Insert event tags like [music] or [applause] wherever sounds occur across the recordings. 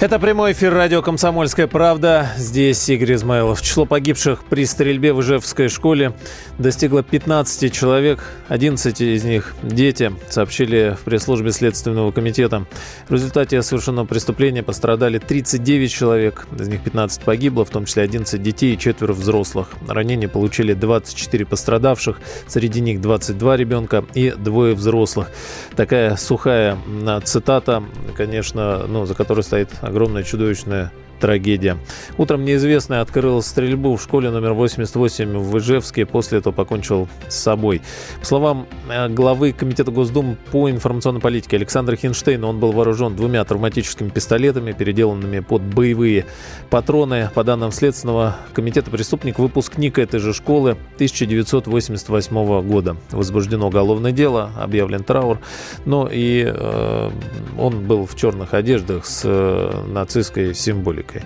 Это прямой эфир радио «Комсомольская правда». Здесь Игорь Измайлов. Число погибших при стрельбе в Ижевской школе достигло 15 человек. 11 из них – дети, сообщили в пресс-службе Следственного комитета. В результате совершенного преступления пострадали 39 человек. Из них 15 погибло, в том числе 11 детей и четверо взрослых. Ранения получили 24 пострадавших. Среди них 22 ребенка и двое взрослых. Такая сухая цитата, конечно, ну, за которой стоит огромная чудовищная трагедия. Утром неизвестный открыл стрельбу в школе номер 88 в Ижевске, после этого покончил с собой. По словам э, главы Комитета Госдумы по информационной политике Александра Хинштейна, он был вооружен двумя травматическими пистолетами, переделанными под боевые патроны. По данным Следственного комитета, преступник выпускник этой же школы 1988 года. Возбуждено уголовное дело, объявлен траур. Ну и э, он был в черных одеждах с э, нацистской символикой политикой.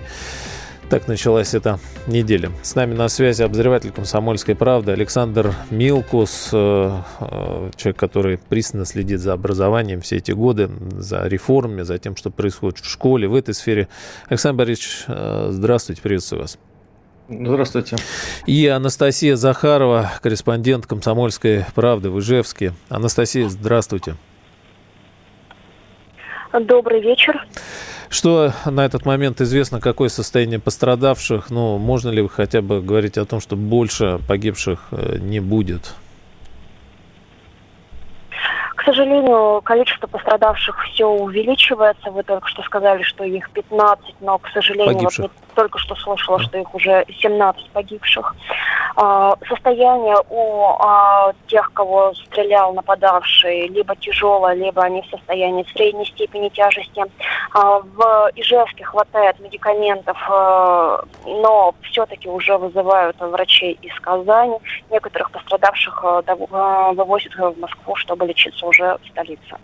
Так началась эта неделя. С нами на связи обозреватель «Комсомольской правды» Александр Милкус, э, э, человек, который пристально следит за образованием все эти годы, за реформами, за тем, что происходит в школе, в этой сфере. Александр Борисович, э, здравствуйте, приветствую вас. Здравствуйте. И Анастасия Захарова, корреспондент «Комсомольской правды» в Ижевске. Анастасия, здравствуйте. Добрый вечер. Что на этот момент известно, какое состояние пострадавших? Ну, можно ли хотя бы говорить о том, что больше погибших э, не будет? К сожалению, количество пострадавших все увеличивается. Вы только что сказали, что их 15, но, к сожалению, вот я только что слышала, что их уже 17 погибших. А, состояние у а, тех, кого стрелял нападавший, либо тяжелое, либо они в состоянии средней степени тяжести. А, в Ижевске хватает медикаментов, но все-таки уже вызывают врачей из Казани. Некоторых пострадавших вывозят в Москву, чтобы лечиться уже в столице.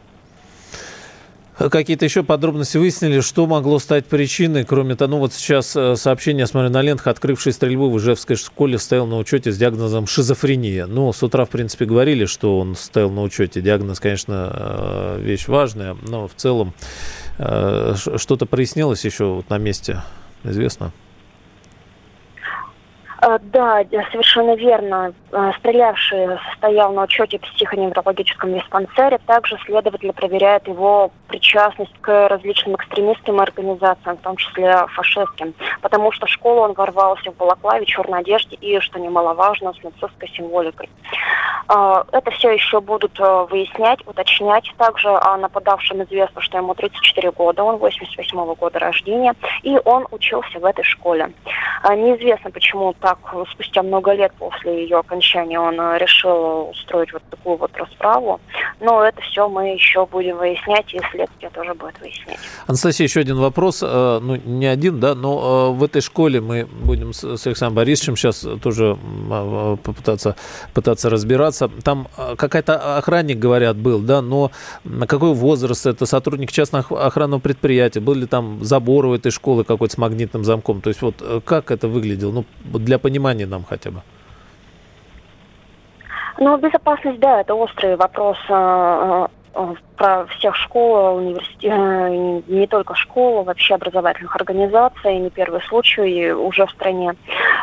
Какие-то еще подробности выяснили, что могло стать причиной, кроме того, ну вот сейчас э, сообщение, смотрю на лентах, открывший стрельбу в Ижевской школе стоял на учете с диагнозом шизофрения. Ну, с утра, в принципе, говорили, что он стоял на учете. Диагноз, конечно, э, вещь важная, но в целом э, что-то прояснилось еще вот на месте, известно? Э, да, совершенно верно. Э, стрелявший состоял на учете в психоневрологическом диспансере. Также следователь проверяет его причастность к различным экстремистским организациям, в том числе фашистским. Потому что в школу он ворвался в балаклаве, черной одежде и, что немаловажно, с нацистской символикой. Э, это все еще будут выяснять, уточнять. Также о нападавшем известно, что ему 34 года, он 88 -го года рождения, и он учился в этой школе. Неизвестно, почему так так спустя много лет после ее окончания он э, решил устроить вот такую вот расправу. Но это все мы еще будем выяснять, и следствие тоже будет выяснять. Анастасия, еще один вопрос. Э, ну, не один, да, но э, в этой школе мы будем с Александром Борисовичем сейчас тоже попытаться пытаться разбираться. Там какая-то охранник, говорят, был, да, но на какой возраст это сотрудник частного охранного предприятия? Был ли там забор у этой школы какой-то с магнитным замком? То есть вот как это выглядело? Ну, для понимания нам хотя бы? Ну, безопасность, да, это острый вопрос а, а, про всех школ, университет, э, не только школ, вообще образовательных организаций, не первый случай уже в стране.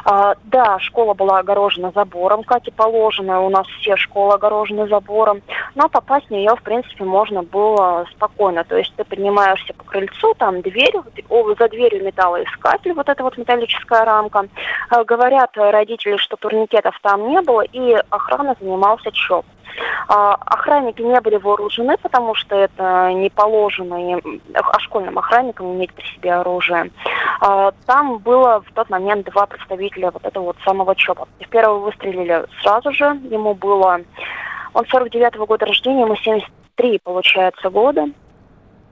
А, да, школа была огорожена забором, как и положено, у нас все школы огорожены забором, но попасть в нее, в принципе, можно было спокойно. То есть ты поднимаешься по крыльцу, там дверь, за дверью металлоискатель, вот эта вот металлическая рамка. А, говорят родители, что турникетов там не было, и охрана занимался ЧОП. А, охранники не были вооружены, потому что это не положено а школьным охранникам иметь при себе оружие. А, там было в тот момент два представителя вот этого вот самого ЧОПа. Первого выстрелили сразу же, ему было... Он 49-го года рождения, ему 73, получается, года.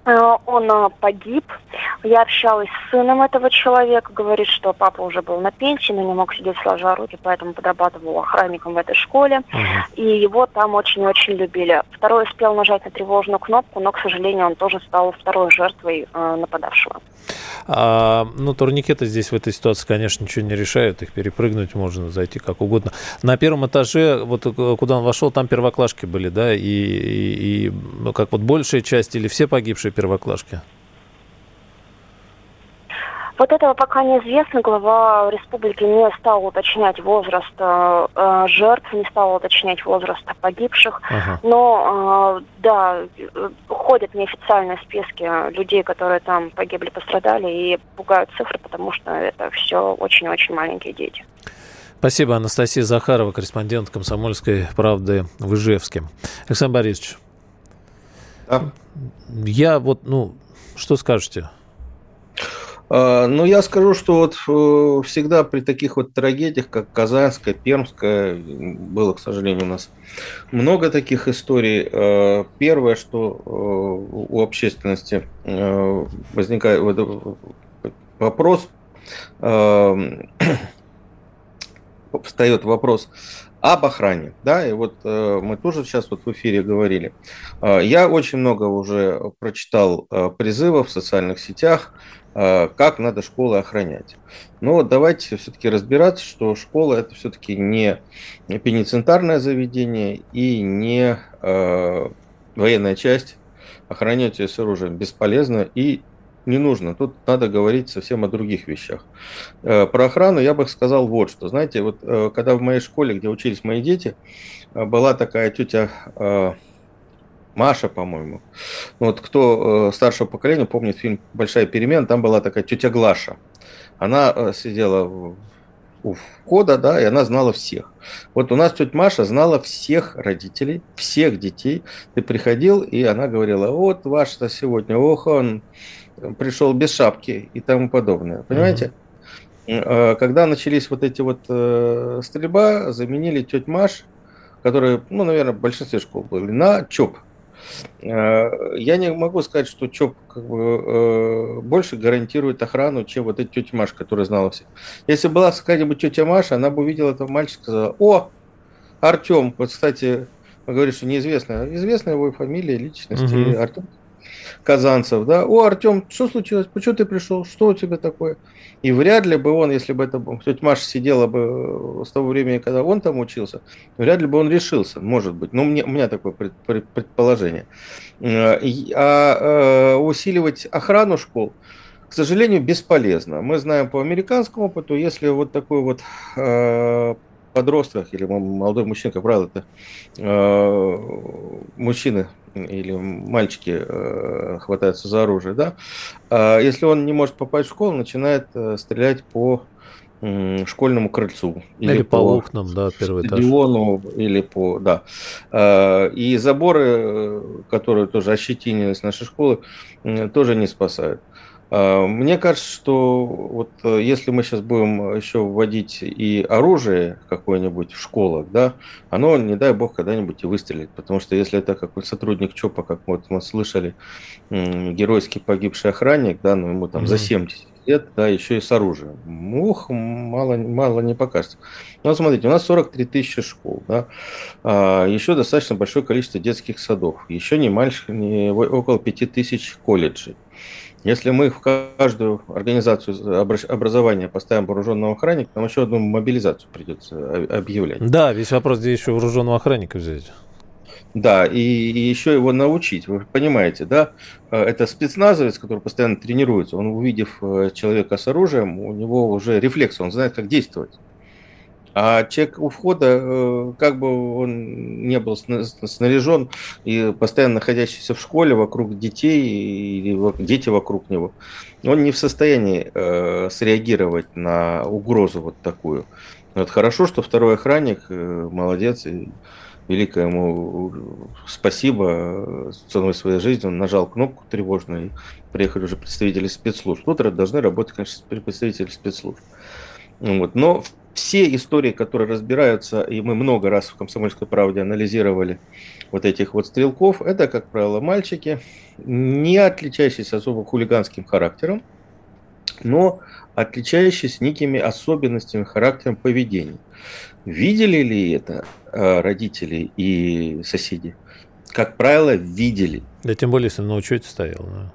Он погиб. Я общалась с сыном этого человека, говорит, что папа уже был на пенсии, но не мог сидеть сложа руки, поэтому подрабатывал охранником в этой школе. И его там очень-очень любили. Второй успел нажать на тревожную кнопку, но, к сожалению, он тоже стал второй жертвой э, нападавшего. А, ну, турникеты здесь в этой ситуации, конечно, ничего не решают. Их перепрыгнуть можно, зайти как угодно. На первом этаже, вот э, куда он вошел, там первоклашки были, да? И, и, и ну, как вот большая часть или все погибшие первоклашки? Вот этого пока неизвестно. Глава республики не стал уточнять возраст э, э жертв, не стал уточнять возраст погибших. Ага. Но, э, да, ходят неофициальные списки людей, которые там погибли, пострадали, и пугают цифры, потому что это все очень-очень маленькие дети. Спасибо, Анастасия Захарова, корреспондент «Комсомольской правды» в Ижевске. Александр Борисович, да. я вот, ну, что скажете? А, ну, я скажу, что вот э, всегда при таких вот трагедиях, как Казанская, Пермская, было, к сожалению, у нас много таких историй. А, первое, что э, у общественности э, возникает вопрос, [coughs] встает вопрос об охране, да, и вот э, мы тоже сейчас вот в эфире говорили. Э, я очень много уже прочитал э, призывов в социальных сетях, э, как надо школы охранять. Но давайте все-таки разбираться, что школа это все-таки не пеницентарное заведение и не э, военная часть. Охранять ее с оружием бесполезно и не нужно. Тут надо говорить совсем о других вещах. Э, про охрану я бы сказал вот что. Знаете, вот э, когда в моей школе, где учились мои дети, э, была такая тетя Маша, по-моему. Вот кто старшего поколения помнит фильм «Большая перемена», там была такая тетя Глаша. Она сидела у входа, да, и она знала всех. Вот у нас тетя Маша знала всех родителей, всех детей. Ты приходил, и она говорила, вот ваш-то сегодня, ох, он пришел без шапки и тому подобное. Понимаете? Mm-hmm. Когда начались вот эти вот э, стрельба, заменили теть Маш, которые, ну, наверное, в большинстве школ были, на ЧОП. Э, я не могу сказать, что ЧОП как бы, э, больше гарантирует охрану, чем вот эта тетя Маша, которая знала всех. Если была какая-нибудь тетя Маша, она бы увидела этого мальчика и сказала, о, Артем, вот, кстати, говорит, что неизвестная, известная его фамилия, личность, угу. Артем Казанцев, да, о, Артем, что случилось, почему ты пришел, что у тебя такое? И вряд ли бы он, если бы это тетя Маша сидела бы с того времени, когда он там учился, вряд ли бы он решился, может быть. Ну, мне, у меня такое предположение. Э, а э, усиливать охрану школ, к сожалению, бесполезно. Мы знаем по американскому опыту, если вот такой вот э, подростках или молодой мужчина, как правило, это э, мужчины или мальчики э, хватаются за оружие, да, э, если он не может попасть в школу, начинает э, стрелять по школьному крыльцу. Или, или по, по окнам, да, первый стадиону, этаж. Или по, да. Э, и заборы, э, которые тоже ощетинились нашей школы, тоже не спасают. А, мне кажется, что вот э, если мы сейчас будем еще вводить и оружие какое-нибудь в школах, да, оно, не дай бог, когда-нибудь и выстрелит. Потому что если это какой-то сотрудник ЧОПа, как вот мы слышали, геройский погибший охранник, да, ну ему там mm-hmm. за 70 лет, да, еще и с оружием. Ух, мало, мало не покажется. Ну, вот смотрите, у нас 43 тысячи школ, да, а, еще достаточно большое количество детских садов, еще не, мальчик, не около 5 тысяч колледжей. Если мы в каждую организацию образования поставим вооруженного охранника, нам еще одну мобилизацию придется объявлять. Да, весь вопрос, где еще вооруженного охранника взять. Да, и, и еще его научить. Вы понимаете, да? Э, это спецназовец, который постоянно тренируется. Он, увидев э, человека с оружием, у него уже рефлекс, он знает, как действовать. А человек у входа, э, как бы он не был снаряжен и постоянно находящийся в школе вокруг детей или дети вокруг него, он не в состоянии э, среагировать на угрозу вот такую. Вот хорошо, что второй охранник э, молодец и великое ему спасибо ценой своей жизни. Он нажал кнопку тревожную, и приехали уже представители спецслужб. Тут должны работать, конечно, представители спецслужб. Вот. Но все истории, которые разбираются, и мы много раз в «Комсомольской правде» анализировали вот этих вот стрелков, это, как правило, мальчики, не отличающиеся особо хулиганским характером, но отличающиеся некими особенностями характера поведения. Видели ли это э, родители и соседи? Как правило, видели. Да тем более, если на учете стоял. Да.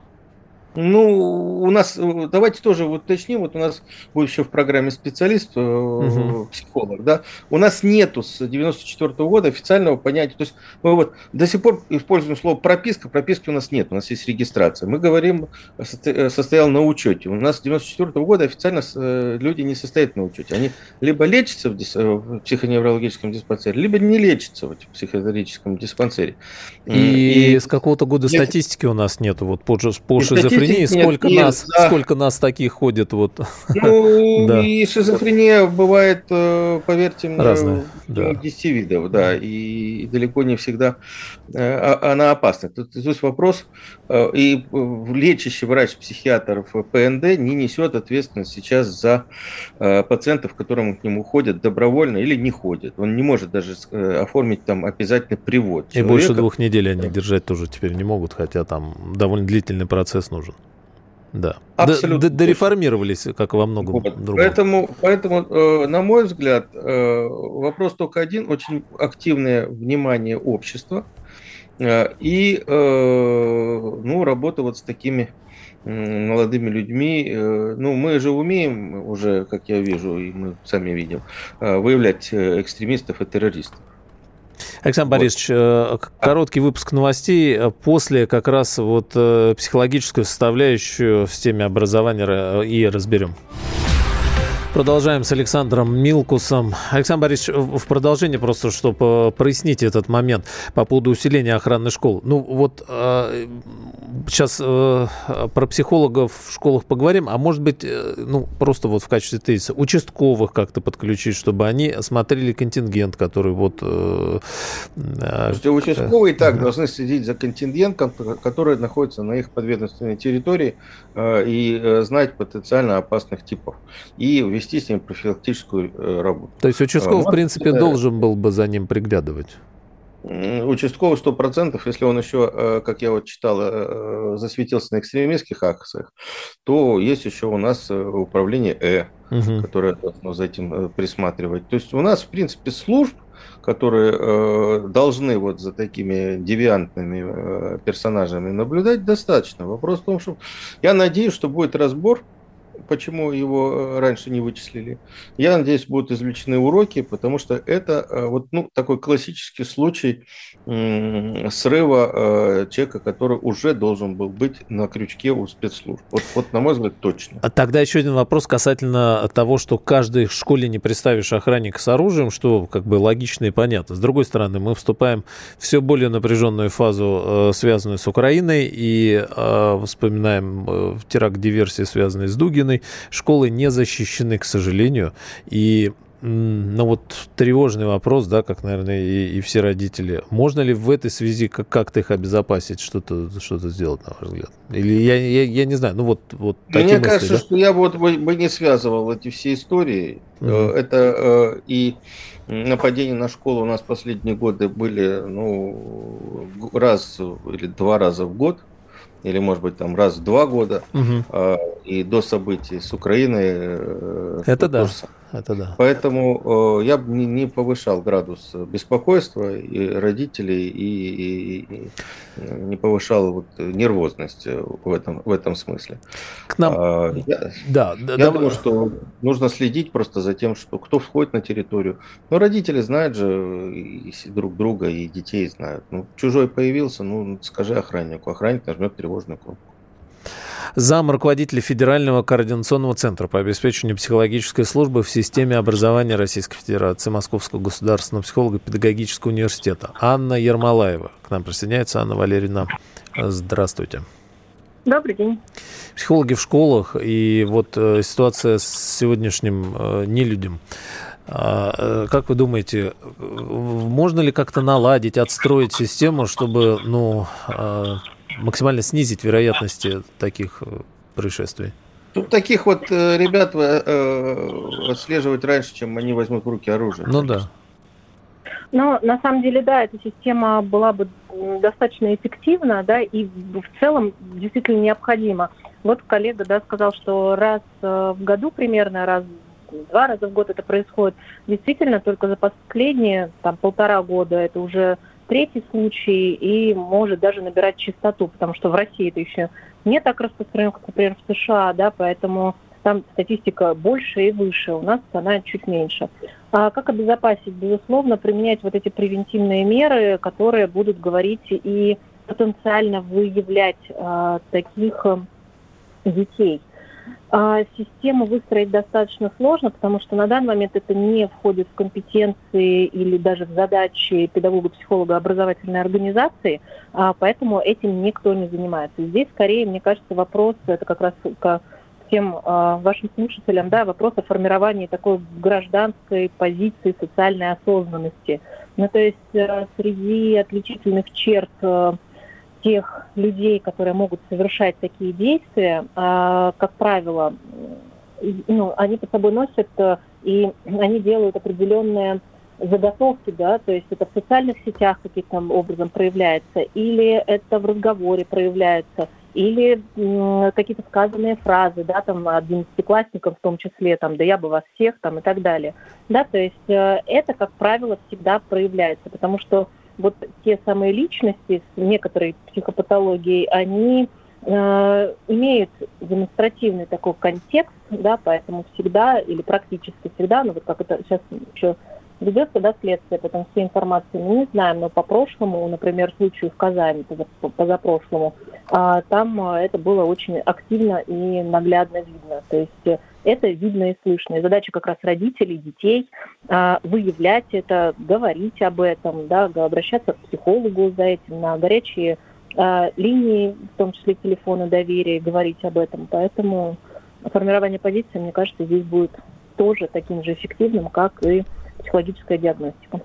Ну, у нас, давайте тоже вот уточним, вот у нас будет еще в программе специалист, угу. психолог, да, у нас нету с 94 -го года официального понятия, то есть мы вот до сих пор используем слово прописка, прописки у нас нет, у нас есть регистрация. Мы говорим, состоял на учете. У нас с 94 -го года официально э, люди не состоят на учете. Они либо лечатся в, дис... в психоневрологическом диспансере, либо не лечатся в психиатрическом диспансере. И, и... с какого-то года статистики у нас нету, вот по, по шизофрении шизофрении, сколько, нет, нас, да. сколько нас таких ходит? Вот. Ну, [laughs] да. и шизофрения бывает, э, поверьте мне, Разная, да. 10 видов, да, и далеко не всегда э, а, она опасна. Тут, тут вопрос, и лечащий врач-психиатр в ПНД не несет ответственность сейчас за пациентов, которым к нему ходят добровольно или не ходят. Он не может даже оформить там обязательный привод. И человека. больше двух недель они держать тоже теперь не могут, хотя там довольно длительный процесс нужен. Да. Абсолютно. Дореформировались, как во многом вот. другом. Поэтому, поэтому э, на мой взгляд, э, вопрос только один. Очень активное внимание общества э, и ну, работа вот с такими молодыми людьми. Ну, мы же умеем уже, как я вижу, и мы сами видим, выявлять экстремистов и террористов. Александр вот. Борисович, э, короткий выпуск новостей. После как раз вот э, психологическую составляющую в теме образования и разберем. Продолжаем с Александром Милкусом. Александр Борисович, в продолжение просто, чтобы прояснить этот момент по поводу усиления охраны школ. Ну вот э, сейчас э, про психологов в школах поговорим, а может быть, э, ну просто вот в качестве тезиса, участковых как-то подключить, чтобы они смотрели контингент, который вот... Слушайте, участковые и так должны следить за контингентом, который находится на их подведомственной территории и знать потенциально опасных типов. И вести с ним профилактическую э, работу. То есть участковый, в принципе, должен был бы за ним приглядывать? Участковый сто процентов, если он еще, э, как я вот читал, э, засветился на экстремистских акциях, то есть еще у нас управление Э, угу. которое должно за этим присматривать. То есть у нас, в принципе, служб, которые должны вот за такими девиантными персонажами наблюдать, достаточно. Вопрос в том, что я надеюсь, что будет разбор почему его э, раньше не вычислили. Я надеюсь, будут извлечены уроки, потому что это э, вот ну, такой классический случай срыва э, человека, который уже должен был быть на крючке у спецслужб. Вот, вот на мой взгляд, точно. А тогда еще один вопрос касательно того, что каждой школе не представишь охранника с оружием, что как бы логично и понятно. С другой стороны, мы вступаем в все более напряженную фазу, связанную с Украиной, и вспоминаем теракт диверсии, связанный с Дугиной, Школы не защищены, к сожалению. И ну вот тревожный вопрос, да, как, наверное, и, и все родители. Можно ли в этой связи как- как-то их обезопасить, что-то что сделать, на ваш взгляд? Или я, я, я не знаю, ну вот, вот такие Мне мысли, кажется, да? что я вот бы, бы не связывал эти все истории. Mm-hmm. Это э, и нападения на школу у нас последние годы были, ну, раз или два раза в год или, может быть, там раз в два года, угу. и до событий с Украиной. Э, это да. Это да. Поэтому э, я бы не, не повышал градус беспокойства и родителей, и, и, и не повышал вот нервозность в этом, в этом смысле. К нам... А, я да, я да, думаю, да. что нужно следить просто за тем, что кто входит на территорию. Но родители знают же и друг друга, и детей знают. Ну, чужой появился, ну, скажи охраннику. Охранник нажмет тревожную кнопку зам руководителя Федерального координационного центра по обеспечению психологической службы в системе образования Российской Федерации Московского государственного психолого-педагогического университета Анна Ермолаева. К нам присоединяется Анна Валерьевна. Здравствуйте. Добрый день. Психологи в школах и вот э, ситуация с сегодняшним э, нелюдем. А, э, как вы думаете, можно ли как-то наладить, отстроить систему, чтобы ну, э, максимально снизить вероятности таких э, происшествий? Тут таких вот э, ребят э, отслеживать раньше, чем они возьмут в руки оружие. Ну да. Но на самом деле, да, эта система была бы достаточно эффективна, да, и в целом действительно необходима. Вот коллега да, сказал, что раз в году примерно, раз два раза в год это происходит. Действительно, только за последние там, полтора года это уже третий случай и может даже набирать частоту, потому что в России это еще не так распространено, как, например, в США, да, поэтому там статистика больше и выше, у нас она чуть меньше. А как обезопасить? Безусловно, применять вот эти превентивные меры, которые будут говорить и потенциально выявлять а, таких а, детей. А систему выстроить достаточно сложно, потому что на данный момент это не входит в компетенции или даже в задачи педагога, психолога образовательной организации, а поэтому этим никто не занимается. Здесь скорее, мне кажется, вопрос, это как раз к всем а, вашим слушателям, да, вопрос о формировании такой гражданской позиции социальной осознанности. Ну, то есть э, среди отличительных черт э, тех людей, которые могут совершать такие действия, а, как правило, ну, они под собой носят э, и они делают определенные заготовки, да, то есть это в социальных сетях каким-то образом проявляется, или это в разговоре проявляется, или какие-то сказанные фразы, да, там, одиннадцатиклассникам в том числе, там, да я бы вас всех, там, и так далее. Да, то есть э, это, как правило, всегда проявляется, потому что вот те самые личности с некоторой психопатологией, они э, имеют демонстративный такой контекст, да, поэтому всегда или практически всегда, ну вот как это сейчас еще ведется да, следствие, потом все информации мы не знаем, но по прошлому, например, случаю в Казани, позапрошлому, а, там а, это было очень активно и наглядно видно. То есть э, это видно и слышно. И задача как раз родителей, детей а, выявлять это, говорить об этом, да, обращаться к психологу за этим, на горячие линии, в том числе телефона доверия, говорить об этом. Поэтому формирование позиции, мне кажется, здесь будет тоже таким же эффективным, как и психологическая диагностика.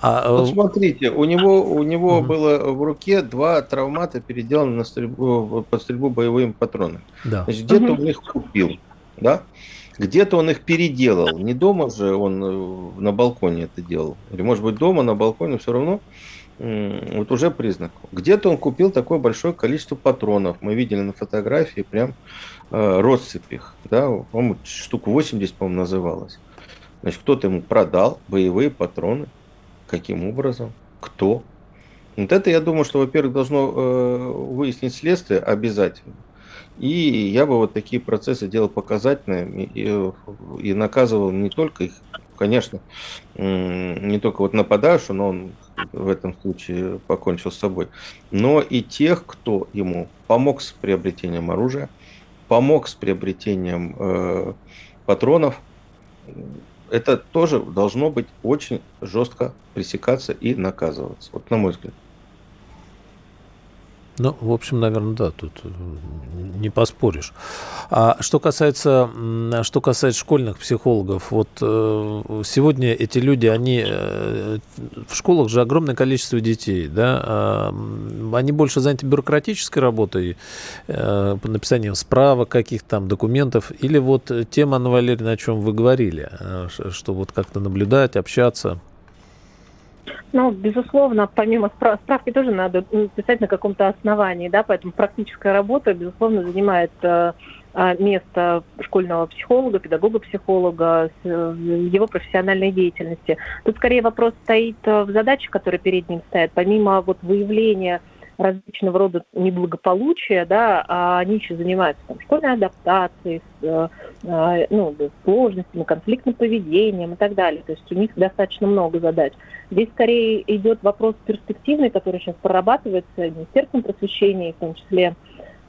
А, вот смотрите, у него, у него угу. было в руке два травмата, переделаны на стрельбу, под стрельбу боевыми патронами. Да. Значит, где-то угу. он их купил, да? Где-то он их переделал. Не дома же он э, на балконе это делал. Или, может быть, дома на балконе все равно. Вот уже признак. Где-то он купил такое большое количество патронов. Мы видели на фотографии прям э, россыпь их. Да? По-моему, штук 80, по-моему, называлось. Значит, кто-то ему продал боевые патроны. Каким образом? Кто? Вот это, я думаю, что, во-первых, должно э, выяснить следствие обязательно. И я бы вот такие процессы делал показательными и, и наказывал не только их, конечно, не только вот нападавшего, но он в этом случае покончил с собой, но и тех, кто ему помог с приобретением оружия, помог с приобретением э, патронов, это тоже должно быть очень жестко пресекаться и наказываться, вот на мой взгляд. Ну, в общем, наверное, да, тут э, не поспоришь. А что касается, что касается школьных психологов, вот э, сегодня эти люди, они э, в школах же огромное количество детей, да, э, они больше заняты бюрократической работой, написанием справок каких-то там документов, или вот тема, Анна Валерьевна, о чем вы говорили, что вот как-то наблюдать, общаться. Ну, безусловно, помимо справки тоже надо писать на каком-то основании, да, поэтому практическая работа, безусловно, занимает э, а, место школьного психолога, педагога-психолога, э, его профессиональной деятельности. Тут скорее вопрос стоит э, в задачах, которые перед ним стоят, помимо вот выявления различного рода неблагополучия, да, а они еще занимаются там, школьной адаптацией, э, э, ну, сложностями, конфликтным поведением и так далее. То есть у них достаточно много задач. Здесь скорее идет вопрос перспективный, который сейчас прорабатывается Министерством просвещения, в том числе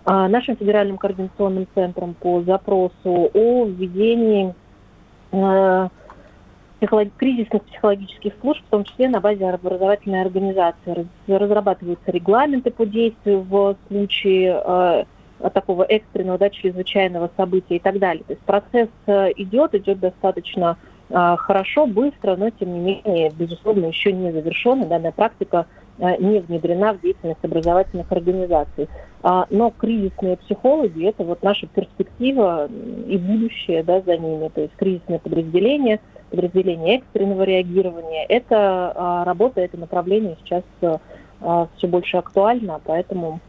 э, нашим федеральным координационным центром по запросу о введении э, кризисных психологических служб, в том числе на базе образовательной организации. Разрабатываются регламенты по действию в случае э, такого экстренного, да, чрезвычайного события и так далее. То есть процесс э, идет, идет достаточно э, хорошо, быстро, но тем не менее, безусловно, еще не завершен, данная практика э, не внедрена в деятельность образовательных организаций. А, но кризисные психологи – это вот наша перспектива и будущее да, за ними, то есть кризисные подразделения – подразделения экстренного реагирования. Это а, работа, это направление сейчас а, все больше актуально, поэтому...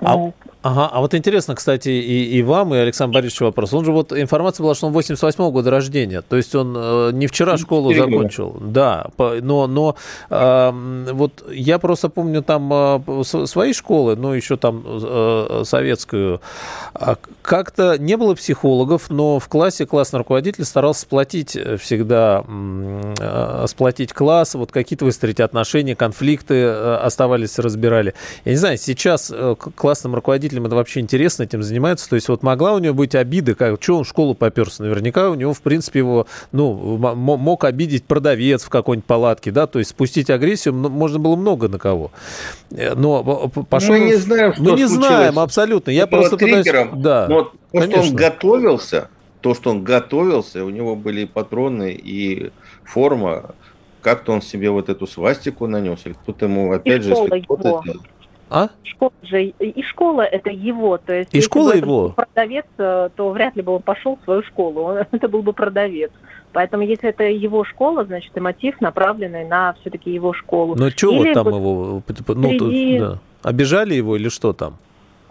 А, Ага, а вот интересно, кстати, и, и вам, и Александр Борисович вопрос. Он же вот, информация была, что он 88 -го года рождения, то есть он э, не вчера школу закончил. Да, по, но, но э, вот я просто помню там э, свои школы, ну еще там э, советскую, а как-то не было психологов, но в классе классный руководитель старался сплотить всегда, э, сплотить класс, вот какие-то выстроить отношения, конфликты э, оставались, разбирали. Я не знаю, сейчас э, классным руководителем родителям это вообще интересно этим занимается. То есть вот могла у него быть обида, как, что он в школу поперся. Наверняка у него, в принципе, его, ну, мог обидеть продавец в какой-нибудь палатке, да, то есть спустить агрессию можно было много на кого. Э, но пошел... Мы не знаем, что Мы не знаем, абсолютно. Я просто пытаюсь... Да, но то, конечно. что он готовился, то, что он готовился, у него были патроны и форма, как-то он себе вот эту свастику нанес, или кто-то ему, опять и же, если кто-то сделал. А? Школа же, и школа это его. То есть, и школа его? продавец, э, то вряд ли бы он пошел в свою школу. Он, [laughs] это был бы продавец. Поэтому, если это его школа, значит, и мотив направленный на все-таки его школу. Но что вот там его... Ну, среди... да. Обижали его или что там?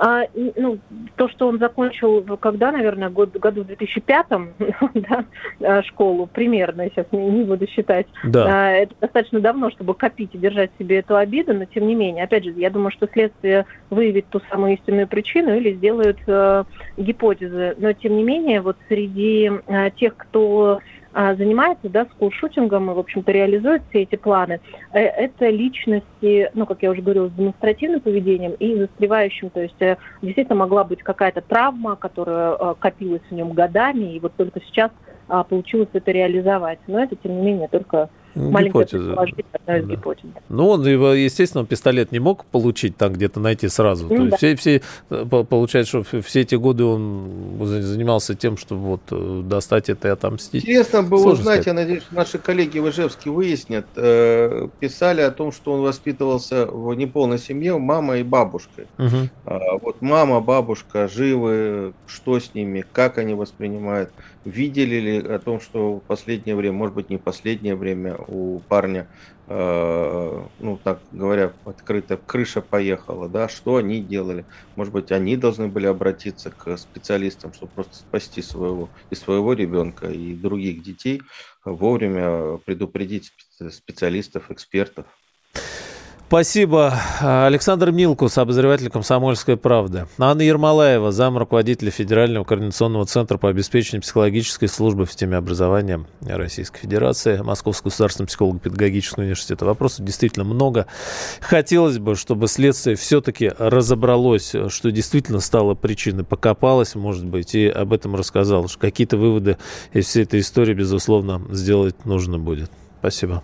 А, ну, то, что он закончил, когда, наверное, год, году в 2005 [laughs] да, а, школу, примерно, сейчас не, не буду считать. Да. А, это достаточно давно, чтобы копить и держать себе эту обиду, но тем не менее, опять же, я думаю, что следствие выявит ту самую истинную причину или сделают э, гипотезы. Но тем не менее, вот среди э, тех, кто занимается да, скулшутингом и, в общем-то, реализует все эти планы, э, это личности, ну, как я уже говорила, с демонстративным поведением и застревающим. То есть э, действительно могла быть какая-то травма, которая э, копилась в нем годами, и вот только сейчас а, получилось это реализовать. Но это, тем не менее, только Гипотеза. одна из да. гипотез. Ну, он, естественно, пистолет не мог получить там где-то найти сразу. Ну, То да. есть все, все, получается, что все эти годы он занимался тем, чтобы вот э, достать это и отомстить. Интересно было Сложно узнать, сказать. я надеюсь, наши коллеги в Ижевске выяснят, э, писали о том, что он воспитывался в неполной семье, мама и бабушкой. Угу. А, вот мама, бабушка живы, что с ними, как они воспринимают, видели ли о том, что в последнее время, может быть, не последнее время, у парня, э, ну, так говоря, открыто крыша поехала, да, что они делали? Может быть, они должны были обратиться к специалистам, чтобы просто спасти своего и своего ребенка, и других детей, вовремя предупредить специалистов, экспертов. Спасибо. Александр Милкус, обозреватель «Комсомольской правды». Анна Ермолаева, зам руководителя Федерального координационного центра по обеспечению психологической службы в системе образования Российской Федерации, Московского государственного психолого-педагогического университета. Вопросов действительно много. Хотелось бы, чтобы следствие все-таки разобралось, что действительно стало причиной, покопалось, может быть, и об этом рассказало. Какие-то выводы из всей этой истории, безусловно, сделать нужно будет. Спасибо.